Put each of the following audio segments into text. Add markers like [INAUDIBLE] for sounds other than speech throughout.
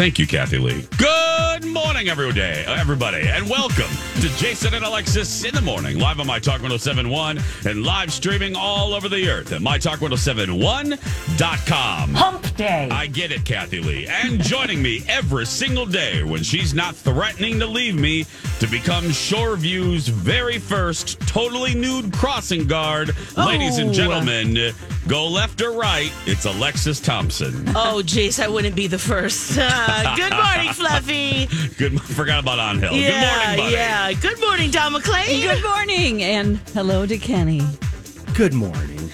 Thank you, Kathie Lee. Good morning, every day, everybody, and welcome to Jason and Alexis in the morning, live on My Talk 1071 and live streaming all over the earth at MyTalk1071.com. Hump Day. I get it, Kathie Lee. And joining me every single day when she's not threatening to leave me to become Shoreview's very first totally nude crossing guard. Ladies and Oh. gentlemen, go left or right, it's Alexis Thompson. Oh, Jace, I wouldn't be the first. Uh, [LAUGHS] [LAUGHS] [LAUGHS] good morning, Fluffy. Good, forgot about On Hill. yeah, Good morning, buddy. yeah. Good morning, Don McClain. Good morning and hello to Kenny. Good morning.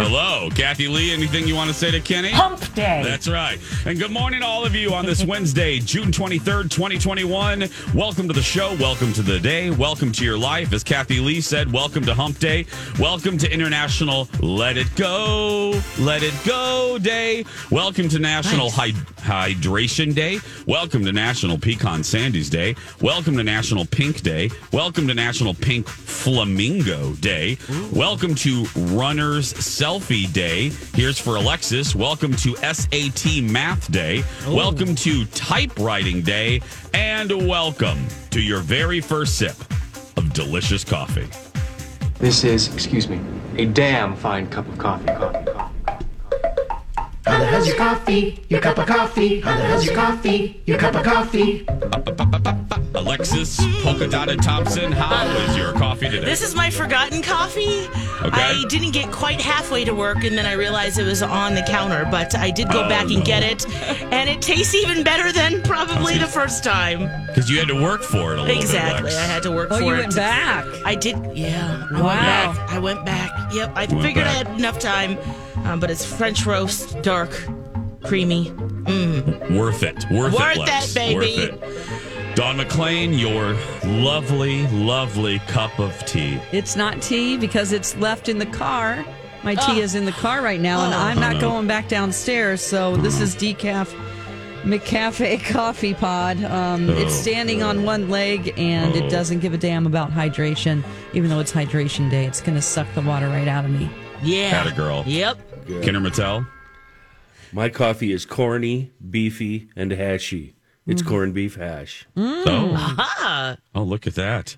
Hello, Kathie Lee. Anything you want to say to Kenny? Hump Day. That's right. And good morning all of you on this [LAUGHS] Wednesday, June 23rd, 2021. Welcome to the show. Welcome to the day. Welcome to your life. As Kathie Lee said, welcome to Hump Day. Welcome to International Let It Go, Let It Go Day. Welcome to National Hy- Hydration Day. Welcome to National Pecan Sandies Day. Welcome to National Pink Day. Welcome to National Pink Flamingo Day. Welcome to Runners Selfie Day. Here's for Alexis. Welcome to SAT Math Day. Oh. Welcome to Typewriting Day. And welcome to your very first sip of delicious coffee. This is, excuse me, a damn fine cup of coffee. Coffee, coffee, coffee. How hell's your coffee? Your cup of coffee. How the hell's your coffee? Your cup of coffee. Alexis Polka Dotted Thompson, how is your coffee today? This is my forgotten coffee. Okay. I didn't get quite halfway to work, and then I realized it was on the counter. But I did go Oh, back and get it, oh, and it tastes even better than probably the first time. Because you had to work for it a little Exactly, bit. I had to work Oh, for you it. went back. I did, yeah. I Wow. went back. I went back. Yep, I went figured I had enough time. Um, but it's French roast, dark, creamy. Worth it. Worth, Worth it, Lex. it, baby. Worth it. Don McClain, your lovely, lovely cup of tea. It's not tea because it's left in the car. My tea is in the car right now, and I'm not going back downstairs. So this is decaf McCafe [LAUGHS] coffee pod. Um, it's Oh, standing on one leg, and it doesn't give a damn about hydration, even though it's hydration day. It's going to suck the water right out of me. Yeah. Had a girl. Yep. Kinder Mattel. My coffee is corny, beefy, and hashy. It's corned beef hash. Oh. Oh, look at that.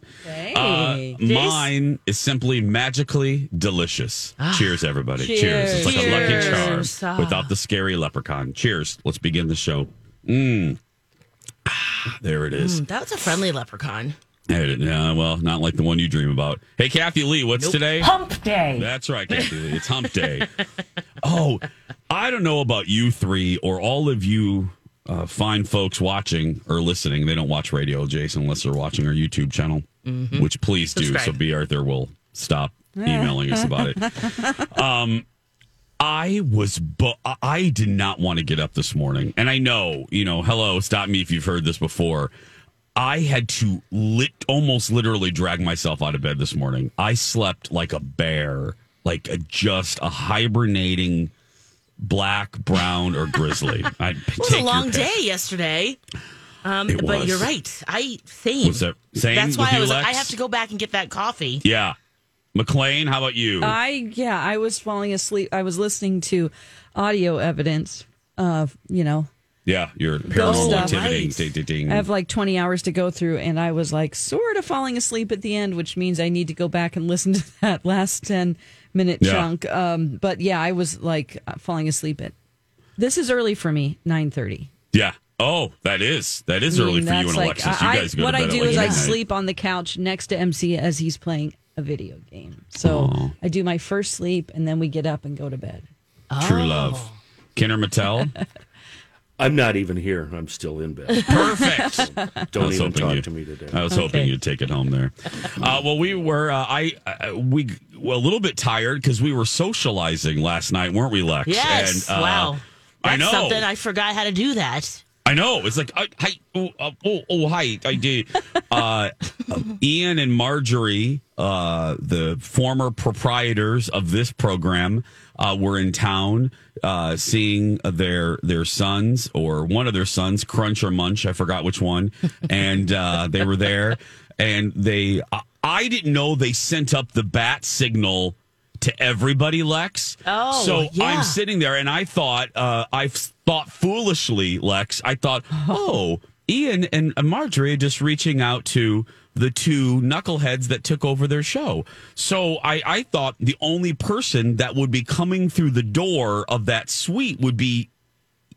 Uh, mine is simply magically delicious. Cheers, everybody. Cheers. It's like a lucky charm without the scary leprechaun. Cheers. Let's begin the show. Mm. Ah, there it is. Mm, that was a friendly leprechaun. There it is. Yeah, well, not like the one you dream about. Hey, Kathie Lee, what's today? Hump day. That's right, Kathie Lee. It's hump day. [LAUGHS] oh, I don't know about you three or all of you uh, fine folks watching or listening. They don't watch radio, Jason, unless they're watching our YouTube channel, which please do. So Subscribe. B. Arthur will stop emailing us about it. [LAUGHS] Um, I was, bu- I did not want to get up this morning. And I know, you know, hello, stop me if you've heard this before. I had to lit, almost literally drag myself out of bed this morning. I slept like a bear, like a, just a hibernating black, brown, or grizzly. [LAUGHS] I It was a long day yesterday. Um, It but was. you're right. I same. Was that same That's why with I was. like, Lex? I have to go back and get that coffee. Yeah. McLean, how about you? I yeah, I was falling asleep. I was listening to audio evidence of you know yeah, your paranormal activity. Right. Ding, ding, ding. I have like 20 hours to go through, and I was like sort of falling asleep at the end, which means I need to go back and listen [LAUGHS] to that last 10 minute Yeah. chunk. Um, but yeah, I was like uh, falling asleep at. This is early for me, 9:30. yeah. Oh, that is that is I mean, early for you and like- Alexis. You I- guys go what I do is I sleep on the couch next to MC as he's playing a video game. So Oh. I do my first sleep, and then we get up and go to bed. True love. Kinder Mattel. [LAUGHS] I'm not even here. I'm still in bed. [LAUGHS] Perfect. I Don't even talk you- to me today. I was hoping you'd take it home there. Uh, well, we were uh, I uh, we were a little bit tired because we were socializing last night, weren't we, Lex? Yes. And, uh, wow. That's I know. something I forgot how to do that. I know. It's like, I, hi, oh, uh, oh, oh, hi. I did. Uh, [LAUGHS] Ian and Marjorie, uh, the former proprietors of this program, uh, were in town uh, seeing their their sons or one of their sons, Crunch or Munch. I forgot which one. And uh, they were there, and they. I, didn't know they sent up the bat signal to everybody, Lex. Oh, so yeah. I'm sitting there and I thought, uh, I thought foolishly, Lex, I thought, [LAUGHS] oh, Ian and Marjorie are just reaching out to the two knuckleheads that took over their show. So I, I thought the only person that would be coming through the door of that suite would be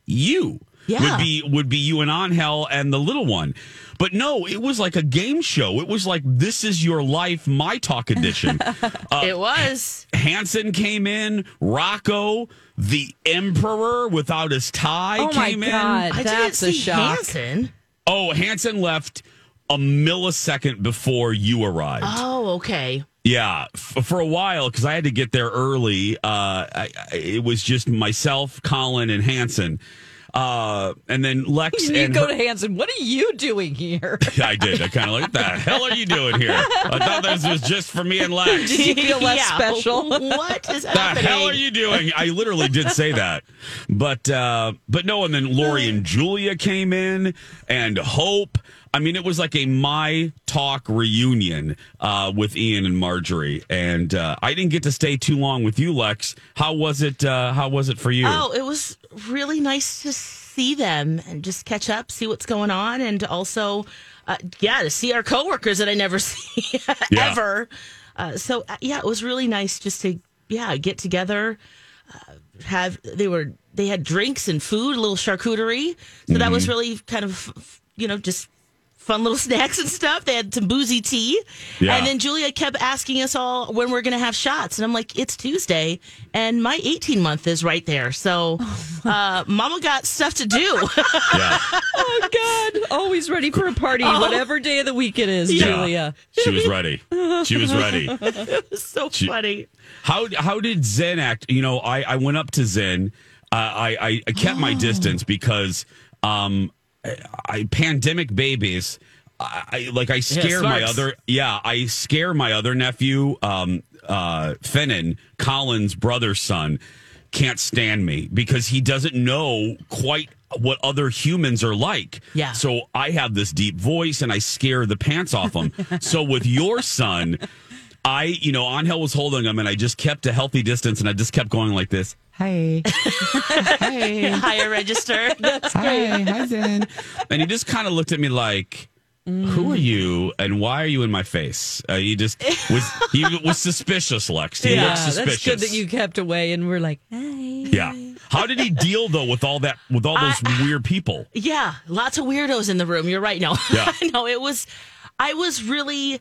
you. Yeah. Would be would be you and Angel and the little one. But no, it was like a game show. It was like this is your life, my talk edition. [LAUGHS] Uh, it was. Hanson came in, Rocco, the Emperor without his tie Oh my came God. in. I That's a didn't see shock. Hanson. Oh, Hanson left a millisecond before you arrived. Oh, okay. Yeah, f- for a while because I had to get there early. Uh, I, I, it was just myself, Colin, and Hanson. Uh, and then Lex You and go her- to Hanson. What are you doing here? [LAUGHS] I did. I kind of like, what the hell are you doing here? I thought this was just for me and Lex. Did you feel less Yeah. special? [LAUGHS] What is the happening? hell are you doing? I literally did say that, but uh, but no. And then Lori and Julia came in, and Hope. I mean, it was like a my talk reunion uh, with Ian and Marjorie, and uh, I didn't get to stay too long with you, Lex. How was it? Uh, how was it for you? Oh, it was really nice to see them and just catch up, see what's going on, and also, uh, yeah, to see our coworkers that I never [LAUGHS] see Yeah. ever. Uh, so uh, yeah, it was really nice just to yeah get together. Uh, have they were they had drinks and food, a little charcuterie, so that Mm-hmm. was really kind of you know just fun little [LAUGHS] snacks and stuff. They had some boozy tea. Yeah. And then Julia kept asking us all when we're going to have shots. And I'm like, it's Tuesday. And my 18 month is right there. So [LAUGHS] uh, mama got stuff to do. [LAUGHS] yeah, oh God! Always ready for a party, whatever day of the week it is, Yeah. Julia. she was ready. She was ready. it was so She- funny. How how did Zen act? You know, I I went up to Zen. I, I, I kept my distance because um, I, I pandemic babies. I, like I scare my other yeah I scare my other nephew um uh Finnan Colin's brother's son can't stand me because he doesn't know quite what other humans are like. Yeah. So I have this deep voice and I scare the pants off him. [LAUGHS] so with your son, I, you know, Angel was holding him and I just kept a healthy distance and I just kept going like this. Hey. hey. Higher register. [LAUGHS] Hi, hi, Zen. And he just kind of looked at me like, "Who are you, and why are you in my face?" Uh, he just was he was suspicious, Lex. He yeah, looked suspicious. that's good that you kept away, and we're like, hey. Yeah. How did he deal though with all that with all those weird people? Yeah, lots of weirdos in the room. You're right. No, [LAUGHS] Yeah. no, it was. I was really.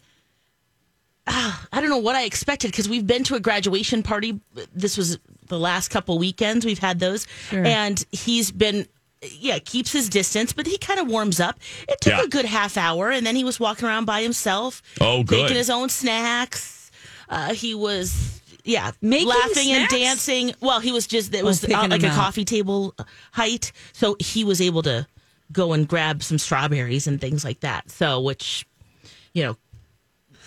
Ah, I don't know what I expected because we've been to a graduation party. This was the last couple weekends we've had those, Sure. and he's been. Yeah, keeps his distance, but he kind of warms up. It took Yeah. a good half hour, and then he was walking around by himself, Oh, good. making his own snacks. Uh, he was, yeah, Making laughing and dancing. Well, he was just it was picking uh, like a out. coffee table height, so he was able to go and grab some strawberries and things like that. So, which you know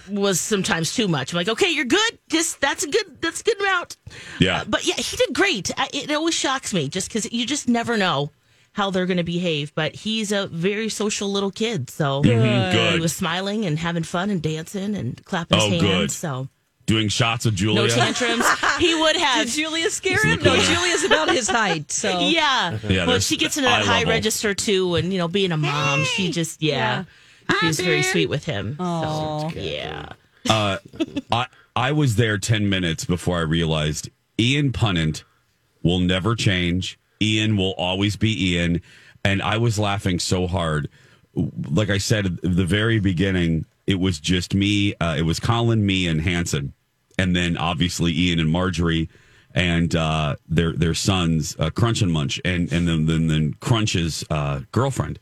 was sometimes too much. I'm like, okay, you're good. Just that's a good that's a good amount. Yeah. Uh, but yeah, he did great. I, it always shocks me just because you just never know how they're going to behave. But he's a very social little kid, so Mhm, good. he was smiling and having fun and dancing and clapping Oh, his good. hands. So Doing shots of Julia. no tantrums. he would [LAUGHS] have. Did Julia scare him? No. Julia's about his height. So [LAUGHS] Yeah. Yeah, well, she gets into that high level. register too, and you know, being a mom, she just yeah, she's very sweet with him. So, yeah. Uh, I I was there ten minutes before I realized Ian Punnett will never change. Ian will always be Ian, and I was laughing so hard. Like I said at the very beginning, it was just me. Uh, it was Colin, me, and Hanson, and then obviously Ian and Marjorie. And uh, their their sons, uh, Crunch and Munch, and and then then, then Crunch's uh, girlfriend.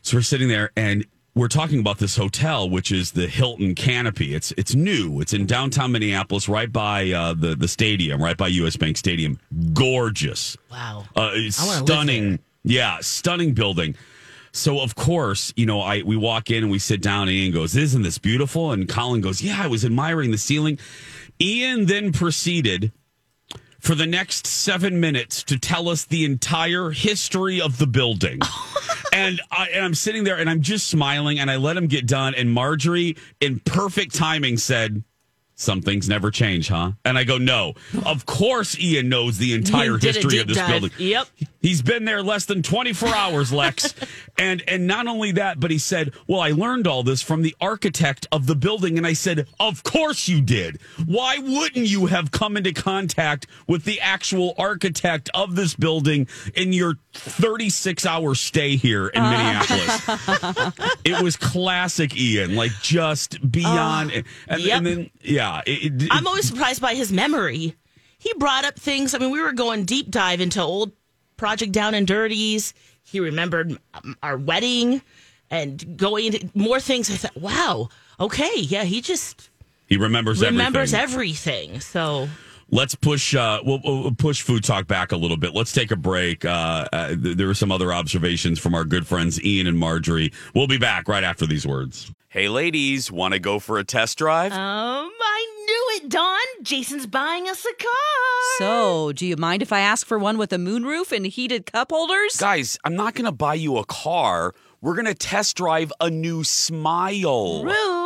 So we're sitting there and we're talking about this hotel, which is the Hilton Canopy. It's it's new. It's in downtown Minneapolis, right by uh, the the stadium, right by U.S. Bank Stadium. Gorgeous, Wow. uh, it's I wanna live stunning. Yeah, stunning building. So of course, you know, I we walk in and we sit down. And Ian goes, "Isn't this beautiful?" And Colin goes, "Yeah, I was admiring the ceiling." Ian then proceeded for the next seven minutes to tell us the entire history of the building. [LAUGHS] and, I, and I'm sitting there and I'm just smiling and I let him get done. And Marjorie, in perfect timing, said, Some things never change, huh? And I go, No. Of course, Ian knows the entire He did a history of this dive. building. Yep. He's been there less than 24 hours, Lex. [LAUGHS] and and not only that, but he said, "Well, I learned all this from the architect of the building." And I said, "Of course you did. Why wouldn't you have come into contact with the actual architect of this building in your 36-hour stay here in [LAUGHS] Minneapolis?" it was classic Ian, like just beyond and, Uh, yep. and then yeah, it, it- I'm always surprised by his memory. He brought up things. I mean, we were going deep dive into old Project Down and Dirties. He remembered our wedding and going into more things. I thought, wow, okay, yeah, he just he remembers remembers everything. everything. So Let's push. Uh, we'll, we'll push food talk back a little bit. Let's take a break. Uh, uh, there were some other observations from our good friends Ian and Marjorie. We'll be back right after these words. Hey, ladies, want to go for a test drive? Um, I knew it, Don. Jason's buying us a car. So, do you mind if I ask for one with a moonroof and heated cup holders? Guys, I'm not going to buy you a car. We're going to test drive a new smile. Rude.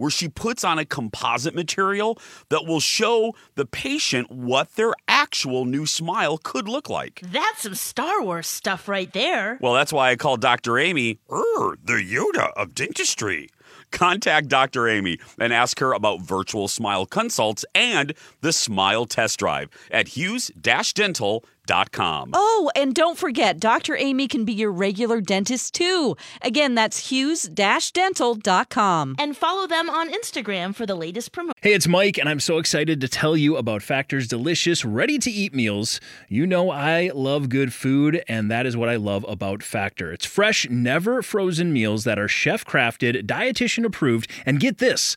where she puts on a composite material that will show the patient what their actual new smile could look like. That's some Star Wars stuff right there. Well, that's why I call Dr. Amy er, the Yoda of dentistry. Contact Dr. Amy and ask her about virtual smile consults and the smile test drive at hughes-dental.com. hughesdentist.com. Oh, and don't forget, Dr. Amy can be your regular dentist too. Again, that's hughes-dental.com. And follow them on Instagram for the latest promotion. Hey, it's Mike, and I'm so excited to tell you about Factor's delicious, ready to eat meals. You know, I love good food, and that is what I love about Factor. It's fresh, never frozen meals that are chef crafted, dietitian approved, and get this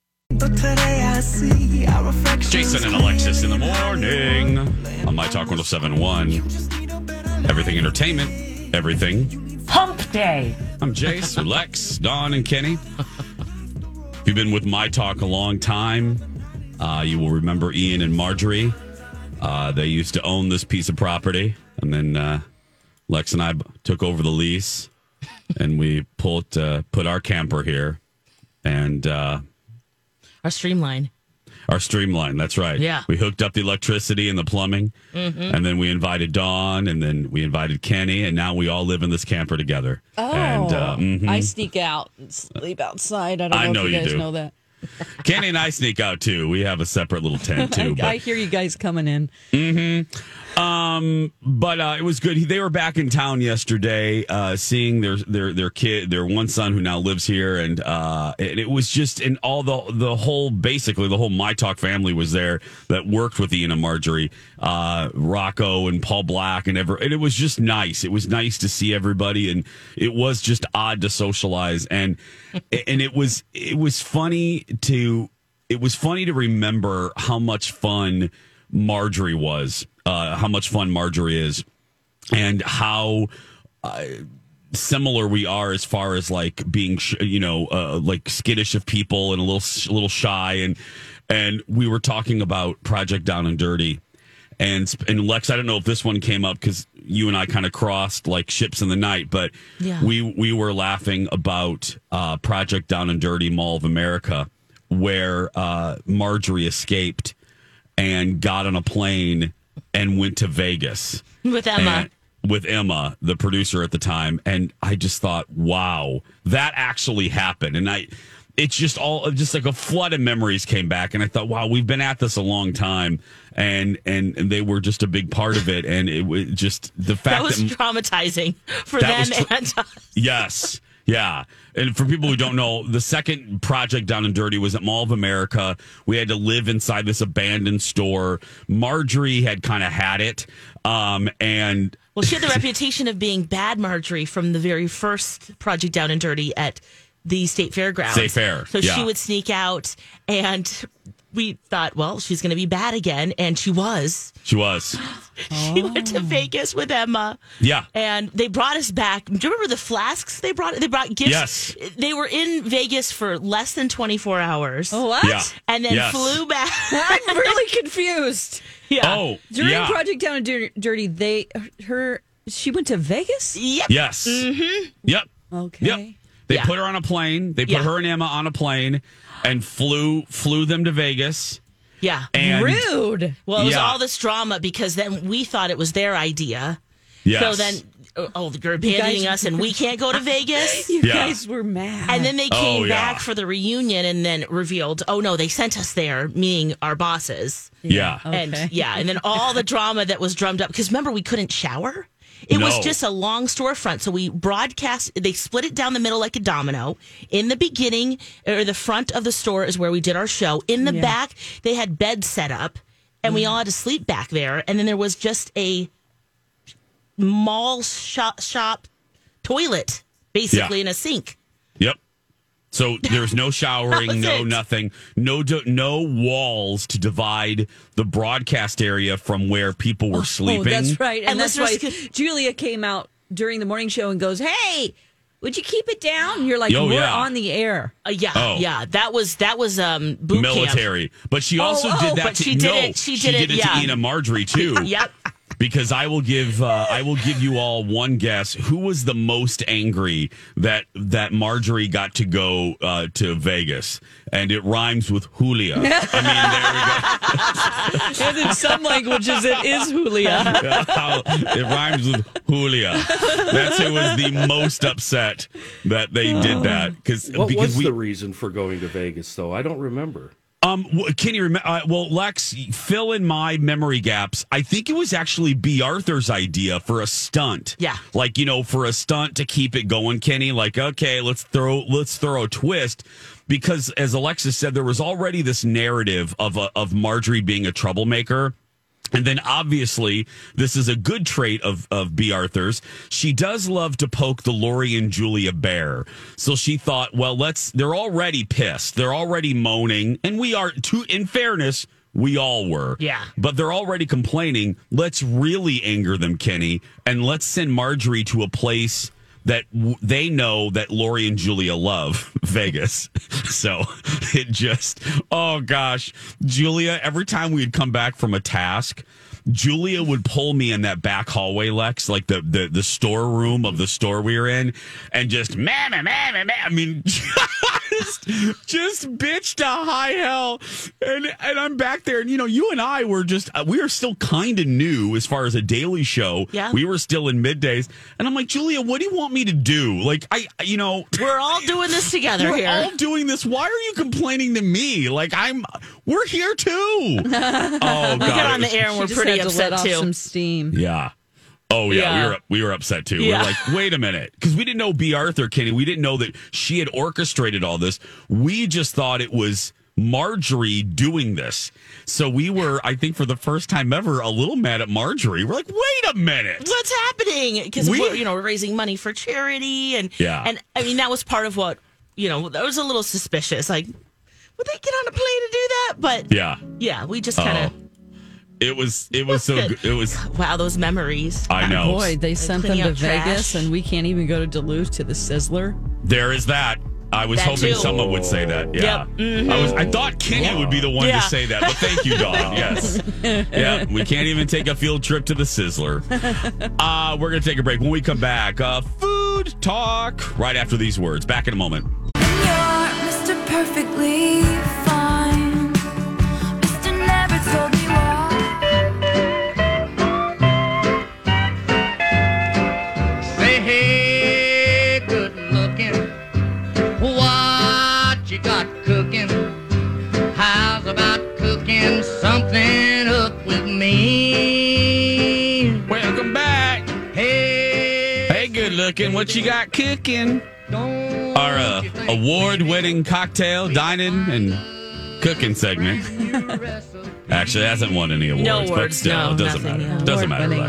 Jason and Alexis in the morning on My Talk 1071. Everything entertainment, everything. Hump Day. I'm Jace, [LAUGHS] Lex, Don, and Kenny. If you've been with My Talk a long time, uh, you will remember Ian and Marjorie. Uh, they used to own this piece of property, and then uh, Lex and I took over the lease, and we pulled uh, put our camper here, and uh, Our streamline. our streamline. That's right. Yeah. we hooked up the electricity and the plumbing, Mhm. and then we invited Dawn, and then we invited Kenny, and now we all live in this camper together. Oh, and uh, mhm. I sneak out and sleep outside. I don't I know, know if you you guys do. know that. [LAUGHS] Kenny and I sneak out too. We have a separate little tent too. [LAUGHS] I, I hear you guys coming in. hmm Um, but uh, it was good. They were back in town yesterday, uh, seeing their their their kid, their one son who now lives here, and uh, it, it was just and all the the whole basically the whole My Talk family was there that worked with Ian and Marjorie, uh, Rocco and Paul Black and ever, and it was just nice. It was nice to see everybody, and it was just odd to socialize, and [LAUGHS] and it was it was funny to it was funny to remember how much fun Marjorie was, uh, how much fun Marjorie is, and how uh, similar we are as far as like being, sh- you know, uh, like skittish of people and a little, a little shy, and and we were talking about Project Down and Dirty. And, and Lex, I don't know if this one came up because you and I kind of crossed like ships in the night, but Yeah. we we were laughing about uh, Project Down and Dirty Mall of America, where uh, Marjorie escaped and got on a plane and went to Vegas With Emma. and- with Emma, the producer at the time, and I just thought, wow, that actually happened, and I. It's just all just like a flood of memories came back, and I thought, wow, we've been at this a long time, and and, and they were just a big part of it, and it was just the fact That was that traumatizing for That them was tr- and us. Yes. Yeah. And for people who don't know, the second project down and dirty was at Mall of America. We had to live inside this abandoned store. Marjorie had kind of had it. Um, and Well, she had the [LAUGHS] reputation of being bad Marjorie from the very first Project Down and Dirty at the State Fairgrounds. State Fair, So yeah. she would sneak out, and we thought, well, she's going to be bad again, and she was. she was. [GASPS] She went to Vegas with Emma. Yeah. And they brought us back. Do you remember the flasks they brought? They brought gifts. Yes. They were in Vegas for less than 24 hours. Oh, what? Yeah. And then Yes. flew back. [LAUGHS] I'm really [LAUGHS] confused. Yeah. Oh, During yeah. Project Down and Dir- Dirty, they her she went to Vegas. Yep. Yes. Mm-hmm. Yep. Okay. Yep. They Yeah. put her on a plane. They put Yeah. her and Emma on a plane and flew flew them to Vegas. Yeah. And Rude. Well, it was Yeah. all this drama because then we thought it was their idea. Yes. So then oh, oh, you're abandoning us and we can't go to [LAUGHS] Vegas. You Yeah. guys were mad. And then they Oh, came yeah. back for the reunion and then revealed, oh no, they sent us there, meaning our bosses. Yeah. And Okay. yeah, and then all the drama that was drummed up because remember we couldn't shower. It was just a long storefront, so we broadcast. They split it down the middle like a domino. In the beginning, or the front of the store is where we did our show. In the Yeah. back, they had beds set up, and we mm. all had to sleep back there. And then there was just a mall shop, shop toilet, basically Yeah. in a sink. Yep. So there's no showering, no it. nothing, no do, no walls to divide the broadcast area from where people were sleeping. Oh, that's right. And, And that's why listeners Julia came out during the morning show and goes, Hey, would you keep it down? You're like, Oh, We're yeah. on the air. Uh, yeah, Oh. yeah, that was that was um boot camp. military. But she also Oh, did oh, that but to she did no, it- she did it, to yeah. Ina Marjorie too. [LAUGHS] Yep. Because I will give uh, I will give you all one guess. Who was the most angry that that Marjorie got to go uh, to Vegas, and it rhymes with Julia. I mean, there we go. [LAUGHS] and in some languages, it is Julia. [LAUGHS] it rhymes with Julia. That's who was the most upset that they did that because What because was we the reason for going to Vegas, though? I don't remember. Um can you remember? Uh, well, Lex, fill in my memory gaps. I think it was actually B. Arthur's idea for a stunt. Yeah. like you know, for a stunt to keep it going. Kenny, like okay, let's throw let's throw a twist. Because as Alexis said, there was already this narrative of a, of Marjorie being a troublemaker. And then obviously, this is a good trait of, of B. Arthur's. She does love to poke the Lori and Julia bear. So she thought, well, let's, they're already pissed. They're already moaning. And we are, to, in fairness, we all were. Yeah. But they're already complaining. Let's really anger them, Kenny. And let's send Marjorie to a place that w- they know that Lori and Julia love [LAUGHS] Vegas. [LAUGHS] So it just, oh gosh, Julia, every time we'd come back from a task, Julia would pull me in that back hallway, Lex, like the, the, the storeroom of the store we were in, and just, mamma, mamma, mamma. I mean, [LAUGHS] just, just bitch to high hell. And, and I'm back there. And, you know, you and I were just, uh, we are still kind of new as far as a daily show. Yeah. We were still in middays. And I'm like, Julia, what do you want me to do? Like, I, you know, We're all doing this together we're here. all doing this. Why are you complaining to me? Like, I'm, we're here too. [LAUGHS] oh, God. we got it on the air and we're pretty had to upset let off too. some steam. Yeah. Oh yeah, Yeah. we were we were upset too. Yeah. We're like, wait a minute, because we didn't know B. Arthur Kenny. We didn't know that she had orchestrated all this. We just thought it was Marjorie doing this. So we were, I think, for the first time ever, a little mad at Marjorie. We're like, wait a minute. What's happening? Because We- we're you know we're raising money for charity and Yeah. and I mean that was part of what you know that was a little suspicious. Like, would they get on a plane to do that? But Yeah, yeah, we just kind of oh. It was it was so good. It was. wow those memories. I know. Boy, they sent them to up trash. Vegas, and we can't even go to Duluth to the Sizzler. There is that. I was That hoping too. someone would say that. Yeah, Yep. Mhm. I was. I thought Kenny would be the one Yeah. to say that, but thank you, dog. [LAUGHS] yes. Yeah, we can't even take a field trip to the Sizzler. [LAUGHS] Uh, we're gonna take a break. When we come back, uh, food talk right after these words. Back in a moment. What you got cooking? don't Our uh, award-winning cocktail dining and cooking segment. [LAUGHS] Actually, hasn't won any awards, No but still, no, it doesn't nothing, matter. yeah. It doesn't matter, Award-winning.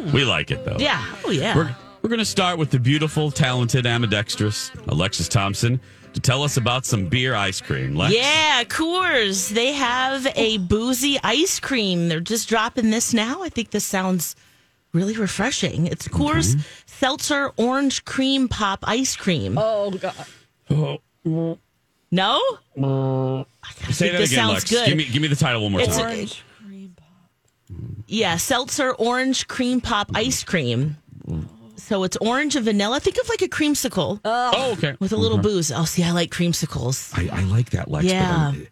Lex. We like it though. Yeah. Oh yeah. We're, we're going to start with the beautiful, talented, ambidextrous Alexis Thompson to tell us about some beer ice cream. Lex? Yeah, Coors. They have a boozy ice cream. They're just dropping this now. I think this sounds really refreshing. It's Coors Seltzer Orange Cream Pop Ice Cream. Oh God! Oh, No? say that this again, sounds Lex. good. Give me, give me the title one more It's time. a- Yeah, Seltzer Orange Cream Pop Ice Cream. So it's orange and vanilla. Think of like a creamsicle oh, okay. with a little mm-hmm. booze. Oh, see, I like creamsicles. I, I like that, Lex. Yeah. But I'm,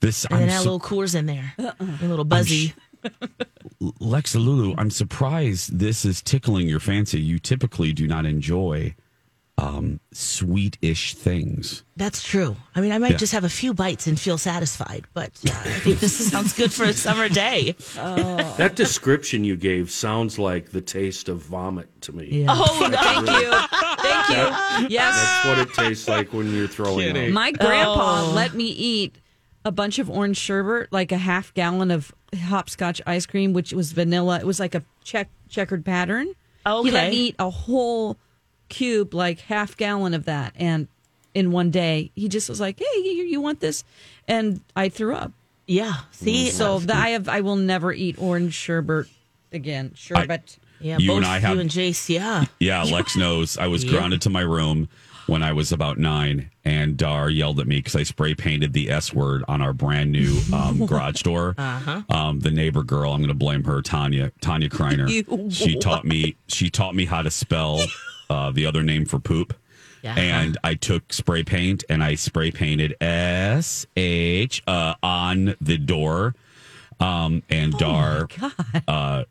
this, And then I'm add a little Coors in there. A little buzzy. Lexa Lulu, I'm surprised this is tickling your fancy. You typically do not enjoy um, sweet-ish things. That's true. I mean, I might Yeah. just have a few bites and feel satisfied, but uh, I think this [LAUGHS] sounds good for a summer day. [LAUGHS] That description you gave sounds like the taste of vomit to me. Oh, no. Thank you. Thank you. Yes. That's what it tastes like when you're throwing up. My grandpa Oh. let me eat a bunch of orange sherbet, like a half gallon of hopscotch ice cream, which was vanilla. It was like a check checkered pattern. Okay. He let Okay. me eat a whole cube, like half gallon of that, and in one day, he just was like, "Hey, you, you want this?" And I threw up. Yeah. See, mm-hmm. So that I have, I will never eat orange sherbet again. Sherbet. yeah, You both and I have- you and Jace, yeah. Yeah, Lex knows. I was Yeah. grounded to my room when I was about nine, and Dar yelled at me because I spray painted the S word on our brand new um, [LAUGHS] garage door. Uh-huh. Um, the neighbor girl, I'm going to blame her, Tanya, Tanya Kreiner. [LAUGHS] You- she [LAUGHS] taught me. She taught me how to spell uh, the other name for poop. Yeah. And I took spray paint and I spray painted S H uh, on the door. Um, and Dar uh,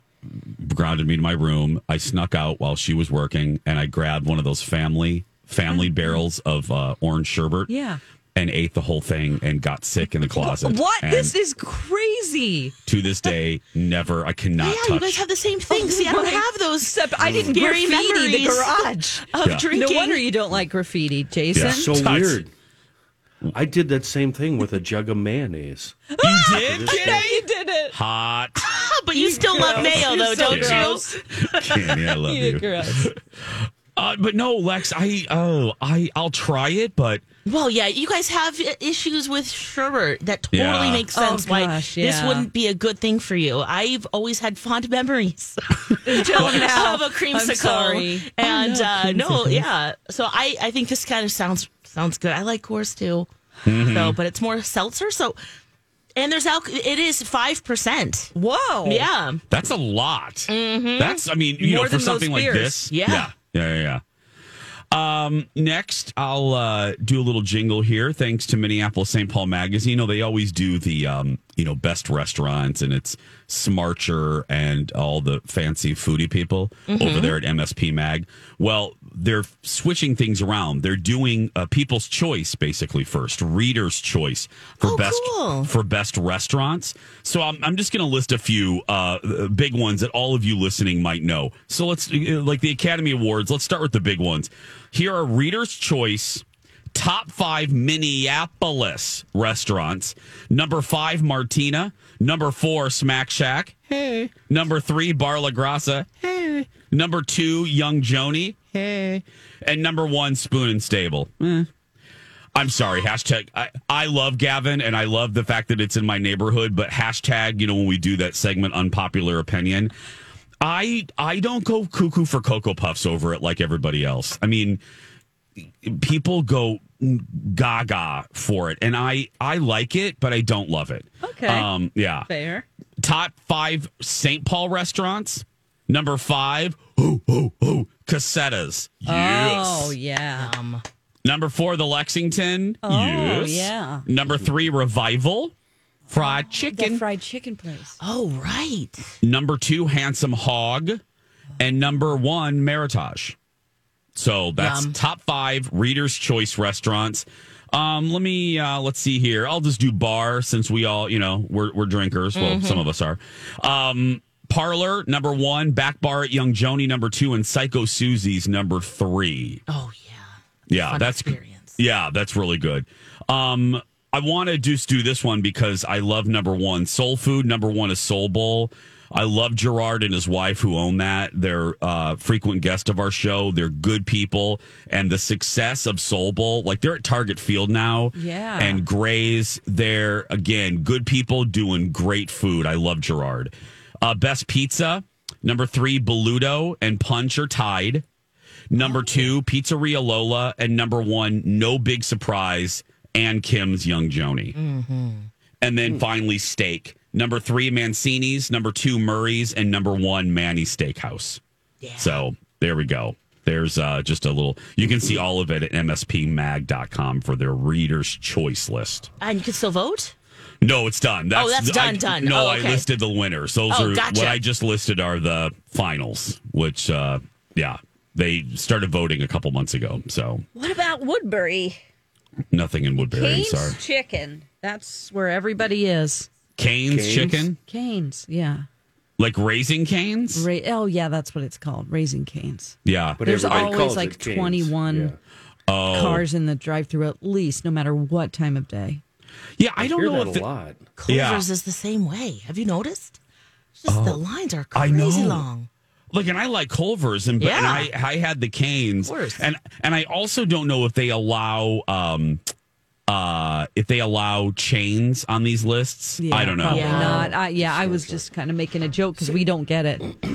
grounded me to my room. I snuck out while she was working, and I grabbed one of those family family barrels of uh, orange sherbet. Yeah. And ate the whole thing and got sick in the closet. [LAUGHS] What? And This is crazy. to this day, never. I cannot yeah, touch. you guys have the same thing. See, I don't my- have those Except I didn't scary graffiti the garage. [LAUGHS] of Yeah. drinking. No wonder you don't like graffiti, Jason. Yeah. So That's- weird. I did that same thing with a jug of mayonnaise. [LAUGHS] you did? I know you did it. Hot. but you still love mayo, though, You're don't gross. Kenny, I love You're you. Gross. Uh, but no, Lex, I oh, I I'll try it, but? Well, yeah, you guys have issues with sherbet. That totally Yeah. makes Oh, sense why gosh, this wouldn't be a good thing for you. I've always had fond memories [LAUGHS] Until now. of a I'm creamsicle. sorry. And I uh, no, yeah. So I, I think this kind of sounds sounds good. I like Coors too. Mm-hmm. So, but it's more seltzer. So, and there's alcohol. It is five percent. Whoa. Yeah. that's a lot. That's I mean, you More know, for something like beers. this. Yeah. Yeah. Yeah, yeah, yeah. Um, next, I'll uh, do a little jingle here. Thanks to Minneapolis St. Paul Magazine. Oh, they always do the um, you know best restaurants, and it's Smarcher and all the fancy foodie people over there at MSP Mag. Well, they're switching things around. They're doing uh, People's Choice basically first, Reader's Choice for Oh, best cool. for best restaurants. So I'm, I'm just going to list a few uh, big ones that all of you listening might know. So let's uh, like the Academy Awards. Let's start with the big ones. Here are Reader's Choice top five Minneapolis restaurants. Number five, Martina. Number four, Smack Shack. Hey. Number three, Bar La Grassa. Hey. Number two, Young Joni. Hey. And number one, Spoon and Stable. Eh. I'm sorry. Hashtag. I, I love Gavin, and I love the fact that it's in my neighborhood. But hashtag, you know, when we do that segment, unpopular opinion, I I don't go cuckoo for cocoa puffs over it like everybody else. I mean, people go gaga for it, and I I like it, but I don't love it. Okay. Um. Yeah. Fair. Top five St. Paul restaurants. Number five. Oh oh oh. Cossettas. Yes. Oh, yeah. Um, Number four, the Lexington. Oh, yes. yeah. Number three, Revival. Fried That chicken. fried chicken place. oh, right. number two, Handsome Hog. And number one, Meritage. So that's Yum. top five Reader's Choice restaurants. Um, let me uh, let's see here. I'll just do bar since we all, you know, we're we're drinkers. Well, some of us are. Um, Parlor number one, Back Bar at Young Joni number two, and Psycho Suzi's number three. Oh, yeah. Yeah, Fun that's experience. yeah, that's really good. Um, I want to just do this one because I love number one, Soul Food. Number one is Soul Bowl. I love Gerard and his wife who own that. They're uh, frequent guest of our show. They're good people, and the success of Soul Bowl, like they're at Target Field now, Yeah. and Graze. They're again good people doing great food. I love Gerard. Uh, best pizza. Number three, Beludo and Punch are tied. Number two, Pizzeria Lola, and number one, no big Surprise and Kim's Young Joni. And then finally, Steak. Number three, Mancini's. Number two, Murray's, and number one, Manny Steakhouse. So there we go. There's uh, just a little. You can see all of it at mspmag.com for their Reader's Choice list. And you can still vote? No, it's done. Oh, that's done, I, done. No, Oh, I listed the winners. Those Oh, are gotcha. what I just listed are the finals, which uh yeah, they started voting a couple months ago. So What about Woodbury? nothing in Woodbury. Cane's Sorry. Chicken. That's where everybody is. Canes, Cane's? chicken? Canes, yeah. Like raising canes? Ra- oh, yeah, that's what it's called. Raising canes. Yeah. But There's always like 21 Yeah. Oh. cars in the drive-through at least, no matter what time of day. Yeah, I, don't hear know that if a it- lot. Culver's Yeah. is the same way. Have you noticed? It's Just the lines are I crazy know. long. Like, and I like Culver's, and, but and I I had the canes, Of course. and and I also don't know if they allow um uh if they allow chains on these lists. Yeah, I don't know. Yeah. not. I, yeah, I was just kind of making a joke because we don't get it. [COUGHS]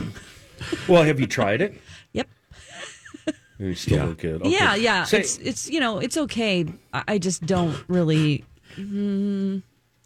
Well, have you tried it? [COUGHS] Yep. [LAUGHS] You still Yeah. look good. Okay. Yeah, yeah. Say- it's it's you know it's okay. I, I just don't really.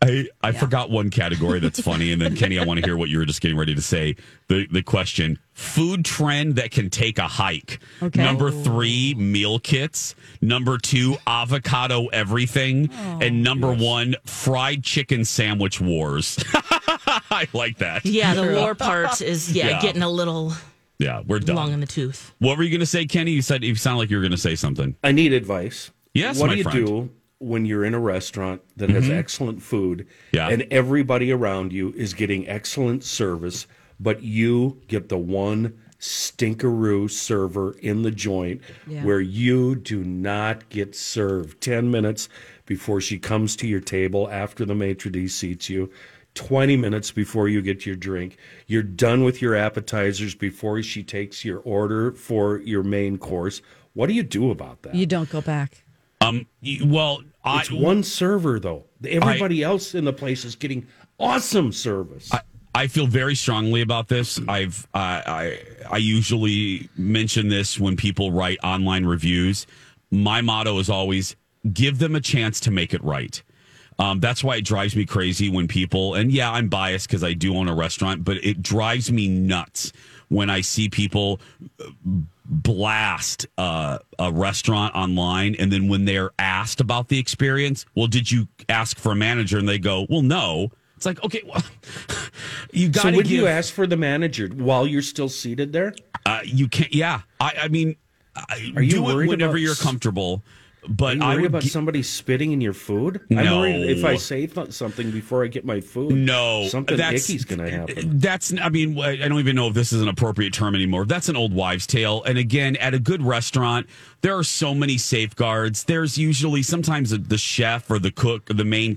I, I forgot one category that's funny, and then Kenny, I want to hear what you were just getting ready to say. The the question: food trend that can take a hike. Okay. Number three, meal kits. Number two, avocado everything, Oh. and number one, fried chicken sandwich wars. [LAUGHS] I like that. Yeah, the war part is yeah, Yeah. getting a little Yeah, we're done. long in the tooth. What were you going to say, Kenny? You said you sounded like you were going to say something. I need advice. Yes, What my do you friend. do when you're in a restaurant that has mm-hmm. excellent food Yeah. and everybody around you is getting excellent service, but you get the one stinkeroo server in the joint Yeah. where you do not get served 10 minutes before she comes to your table after the maitre d' seats you 20 minutes before you get your drink you're done with your appetizers before she takes your order for your main course what do you do about that You don't go back. Um, well, I, it's one server though. Everybody else in the place is getting awesome service. I, I feel very strongly about this. I've uh, I I usually mention this when people write online reviews. My motto is always give them a chance to make it right. Um, that's why it drives me crazy when people and yeah, I'm biased because I do own a restaurant, but it drives me nuts when I see people uh, blast uh, a restaurant online and then when they're asked about the experience, well, did you ask for a manager? And they go, well, no. It's like okay, well, [LAUGHS] you got so would give. you ask for the manager while you're still seated there? Uh, you can't. Yeah, I, I mean, I, Are you do it whenever about you're comfortable. But I worried about gi- somebody spitting in your food? I'm No. worried if I say something before I get my food. No, something that's- icky's going to happen. That's, I mean, I don't even know if this is an appropriate term anymore. That's an old wives' tale. And again, at a good restaurant, there are so many safeguards. There's usually sometimes the- the chef or the cook or the main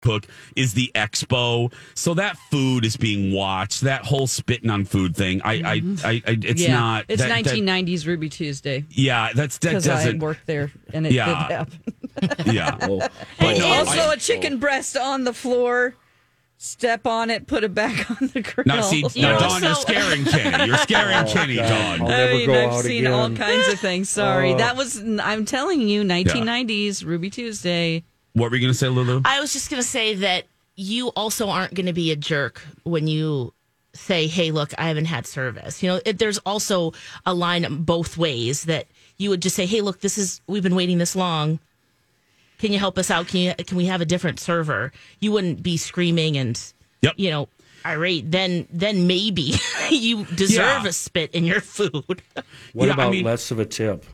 Cook is the expo. So that food is being watched. That whole spitting on food thing. I, I, mm-hmm. I, I it's yeah, not. It's that- that- 1990s Ruby Tuesday. yeah, that's that Because I doesn't. worked there and it Yeah. did happen. [LAUGHS] Yeah. And But no, also I- a oh. chicken breast on the floor. Step on it, put it back on the grill. Now, see, [LAUGHS] now, Dawn, you're scaring Kenny. You're scaring [LAUGHS] Oh, Kenny, God. Dawn. I'll never I mean, go I've out seen all kinds of things. Sorry, Oh. that was. I'm telling you, 1990s Ruby Tuesday. What were you going to say, Lulu? I was just going to say that you also aren't going to be a jerk when you say, "Hey, look, I haven't had service." You know, it, there's also a line both ways that you would just say, "Hey, look, this is we've been waiting this long. Can you help us out? Can you can we have a different server?" You wouldn't be screaming and you know irate. Then then maybe [LAUGHS] you deserve Yeah. a spit in your food. What Yeah, I about mean- less of a tip?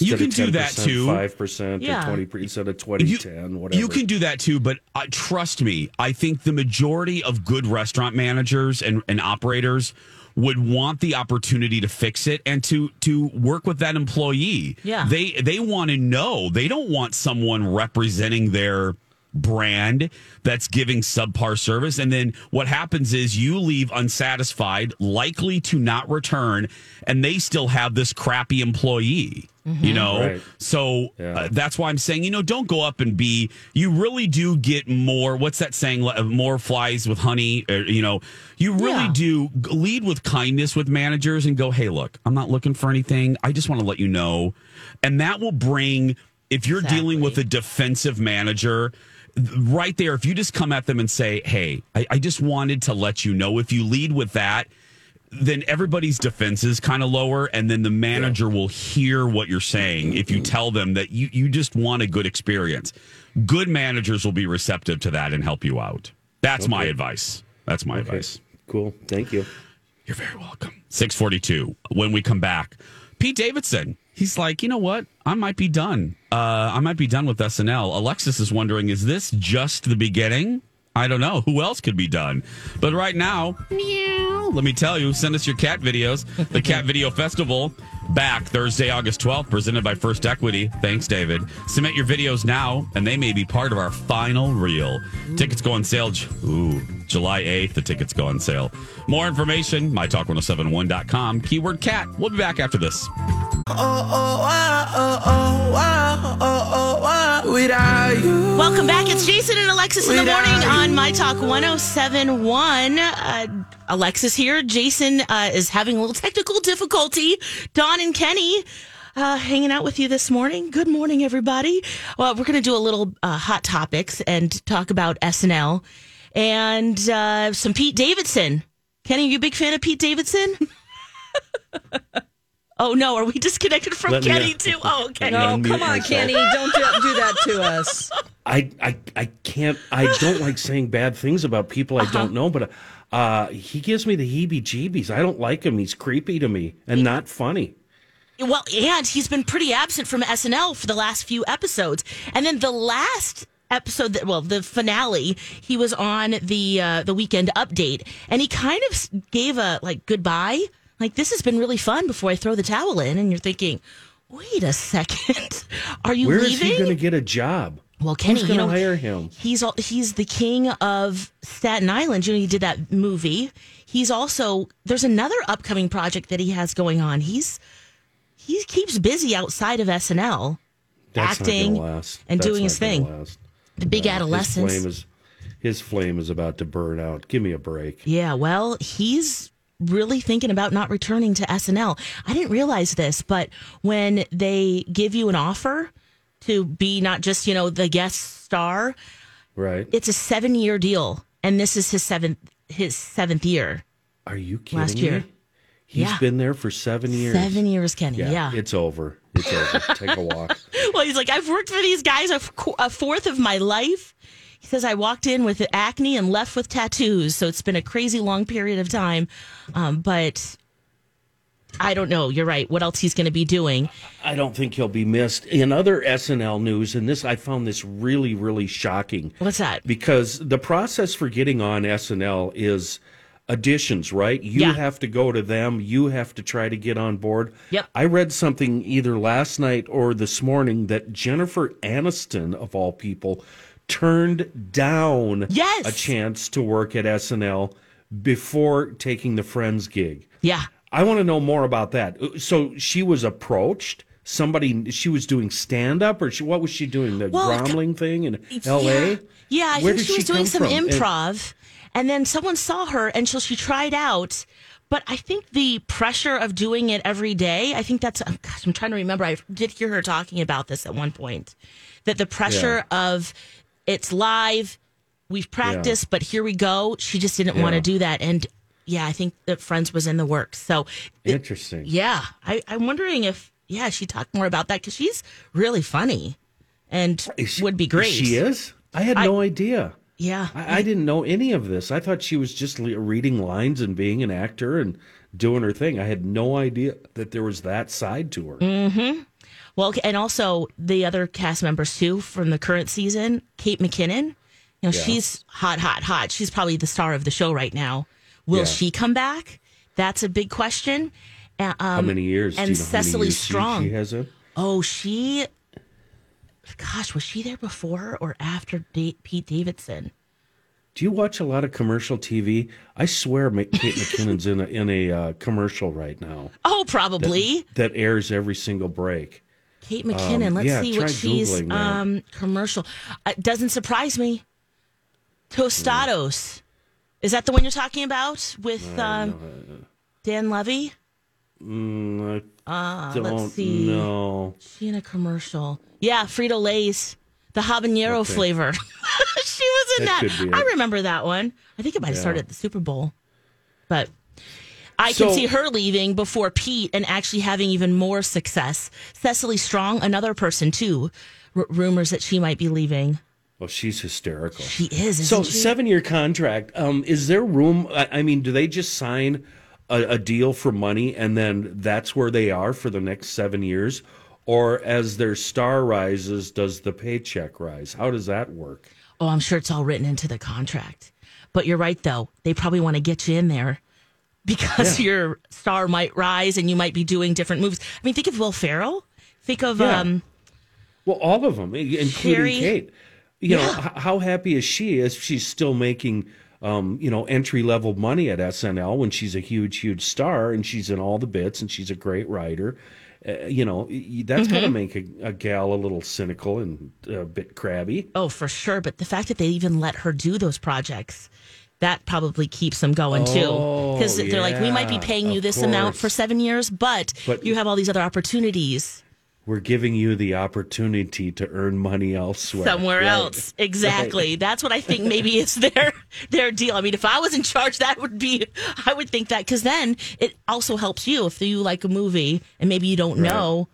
You can do that too. Five percent Yeah. twenty instead of twenty ten, whatever. You can do that too, but uh, trust me, I think the majority of good restaurant managers and, and operators would want the opportunity to fix it and to to work with that employee. Yeah. They they want to know. They don't want someone representing their brand that's giving subpar service. And then what happens is you leave unsatisfied likely to not return and they still have this crappy employee mm-hmm. you know? Right. so uh, that's why i'm saying you know don't go up and be you really do get more what's that saying? Uh, more flies with honey or, you know? You really Yeah. do lead with kindness with managers and go hey look i'm not looking for anything. I just want to let you know. And that will bring if you're dealing with a defensive manager right there if you just come at them and say hey I, I just wanted to let you know if you lead with that then everybody's defenses kind of lower and then the manager will hear what you're saying if you tell them that you, you just want a good experience. Good managers will be receptive to that and help you out. That's my advice. That's my Okay. advice. Cool. Thank you. you're very welcome. 642 when we come back pete davidson he's like you know what? I might be done. Uh, i might be done with snl alexis is wondering is this just the beginning? I don't know. Who else could be done? But right now meow, let me tell you send us your cat videos. The cat video festival back thursday august 12th presented by first equity. Thanks david. Submit your videos now and they may be part of our final reel. Tickets go on sale ooh july 8th the tickets go on sale. More information mytalk1071.com keyword cat. We'll be back after this Welcome back. It's Jason and Alexis in the morning on My Talk 1071. Uh, Alexis here. Jason uh, is having a little technical difficulty. Don and Kenny uh, hanging out with you this morning. Good morning, everybody. Well, we're going to do a little uh, hot topics and talk about SNL and uh, some Pete Davidson. Kenny, you a big fan of Pete Davidson? Oh, no. Are we disconnected from Let me- Kenny, too? [LAUGHS] Oh, okay. No, come on, myself. Kenny. Don't do, do that to us. [LAUGHS] I, I I can't. I don't like saying bad things about people I don't know, but uh, he gives me the heebie-jeebies. I don't like him. He's creepy to me and not funny. Well, and he's been pretty absent from SNL for the last few episodes. And then the last episode that well, the finale, he was on the uh, the weekend update and he kind of gave a like goodbye. Like this has been really fun before I throw the towel in and you're thinking, "Wait a second. [LAUGHS] Are you Where is leaving?" he going to get a job? Well, Kenny, Who's you know, hire him? He's al- he's the king of Staten Island. You know, he did that movie. He's also there's another upcoming project that he has going on. He's he keeps busy outside of SNL, That's acting and That's doing his thing. The big His adolescence. flame is his flame is about to burn out. Give me a break. Yeah, well, he's really thinking about not returning to SNL. I didn't realize this, but when they give you an offer to be not just, you know, the guest star, Right? it's a 7-year deal and this is his 7th his 7th year. Are you kidding Last year. me? He's Yeah. been there for seven years. 7 years, Kenny. Yeah, Yeah. it's over. It's over. Take a walk. [LAUGHS] well, he's like, I've worked for these guys a, f- a fourth of my life. He says, I walked in with acne and left with tattoos. So it's been a crazy long period of time. Um, but I don't know. You're right. What else he's going to be doing? I don't think he'll be missed. In other SNL news, and this I found this really, really shocking. What's that? Because the process for getting on SNL is auditions, right? You Yeah. have to go to them. You have to try to get on board. Yep. I read something either last night or this morning that Jennifer Aniston, of all people, turned down Yes. a chance to work at SNL before taking the Friends gig. Yeah. I want to know more about that. Uh, so she was approached. Somebody, she was doing stand up, or she, what was she doing? The Well, Groundling thing in L.A. Yeah, yeah I Where think she was doing some from? Improv. And then someone saw her and so she tried out. But I think the pressure of doing it every day, I think that's, oh, gosh, I'm trying to remember. I did hear her talking about this at one point that the pressure of it's live, we've practiced, but here we go. She just didn't want to do that. And yeah, I think that Friends was in the works. So Interesting. yeah, I, I'm wondering if, yeah, she talked more about that because she's really funny and she, would be great. She is. I had I- no idea. Yeah. I, I didn't know any of this. I thought she was just reading lines and being an actor and doing her thing. I had no idea that there was that side to her. Mm-hmm. Well, and also the other cast members too from the current season, Kate McKinnon. You know, Yeah. she's hot, hot, hot. She's probably the star of the show right now. Will Yeah. she come back? That's a big question. Um, how many years? And you know Cecily years Strong. She, has it. Oh, she. Gosh, was she there before or after Da- Pete Davidson? Do you watch a lot of commercial TV? I swear, Kate McKinnon's in a in a uh, commercial right now. Oh, probably. that, that airs every single break. Kate McKinnon. Um, Let's yeah, see what she's um commercial. Uh, doesn't surprise me. Tostados. Is that the one you're talking about with um, Dan Levy? Mm, I Uh, don't let's see. know. She in a commercial. Yeah, Frito Lay's, the habanero Okay. flavor. [LAUGHS] she was in That that. I remember that one. I think it might have Yeah. started at the Super Bowl, but I So- can see her leaving before Pete and actually having even more success. Cecily Strong, another person too. R- rumors that she might be leaving. Well, she's hysterical. She is. So she? seven year contract. Um, is there room? I, I mean, do they just sign a, a deal for money and then that's where they are for the next seven years, or as their star rises, does the paycheck rise? How does that work? Oh, I'm sure it's all written into the contract. But you're right, though. They probably want to get you in there because Yeah. your star might rise and you might be doing different movies. I mean, think of Will Ferrell. Think of Yeah. um, Well, all of them, including Sherry- Kate. You know, h- how happy is she if she's still making, um, you know, entry level money at SNL when she's a huge, huge star and she's in all the bits and she's a great writer. Uh, you know, that's that's got to make a, a gal a little cynical and a bit crabby. oh, for sure. But the fact that they even let her do those projects, that probably keeps them going too. Oh, Because they're like, we might be yeah, paying you this amount for seven years, but, But- you have all these other opportunities We're giving you the opportunity to earn money elsewhere. somewhere Right. else. Exactly. Right. That's what I think maybe is [LAUGHS] their their deal. I mean, if I was in charge, that would be I would think that because then it also helps you if you like a movie and maybe you don't Right. know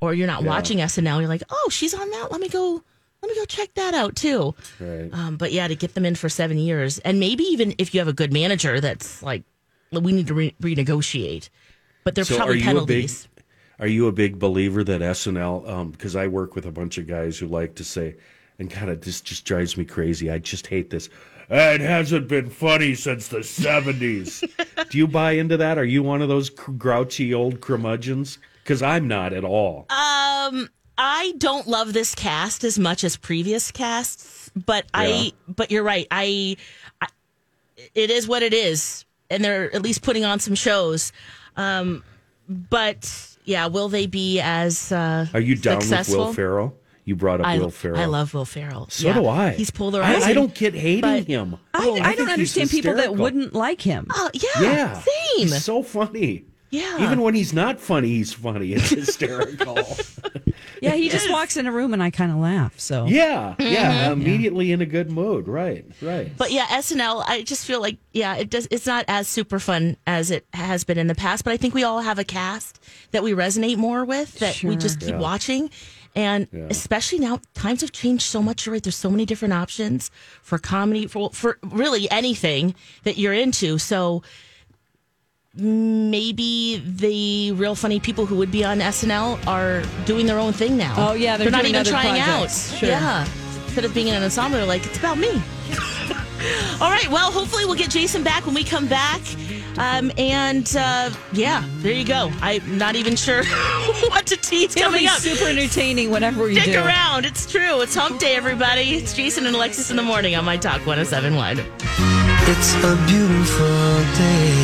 or you're not Yeah. watching SNL. You're like, oh, she's on that. Let me go. Let me go check that out too. Right. Um, but yeah, to get them in for seven years, and maybe even if you have a good manager, that's like, we need to re- renegotiate. But there's So probably are penalties. Big, are you a big believer that SNL? Because I work with a bunch of guys who like to say, and kind of this just drives me crazy. I just hate this. "Ah, It hasn't been funny since the seventies. [LAUGHS] Do you buy into that? Are you one of those grouchy old curmudgeons? Because I'm not at all. Um, I don't love this cast as much as previous casts, but Yeah. I, but you're right. I, I, it is what it is, and they're at least putting on some shows. Um, but yeah, will they be as uh, Are you down successful? with Will Ferrell? You brought up I, Will Ferrell. I love Will Ferrell. So Yeah. do I. He's polarizing. I don't get hating him. I, Oh, I, think don't understand people that wouldn't like him. Oh yeah, Yeah, same. He's so funny. Yeah. Even when he's not funny, he's funny. It's hysterical. [LAUGHS] Yeah, he just walks in a room and I kind of laugh. So yeah, yeah. Mhm. Immediately in a good mood. Right, right. But yeah, SNL. I just feel like yeah, it does. It's not as super fun as it has been in the past. But I think we all have a cast that we resonate more with that we just keep Yeah. watching. And Yeah. especially now, times have changed so much. You're right. There's so many different options for comedy, for for really anything that you're into. So maybe the real funny people who would be on SNL are doing their own thing now. Oh, yeah, they're not even trying projects. out. Sure. Yeah, instead of being in an ensemble, they're like, it's about me. [LAUGHS] All right. Well, hopefully we'll get Jason back when we come back. Um, and uh, yeah, there you go. I'm not even sure [LAUGHS] what to tease It'll coming be up. super entertaining whenever we Stick do. around. It's true. It's hump day, everybody. It's Jason and Alexis in the morning on My Talk 1071. It's a beautiful day.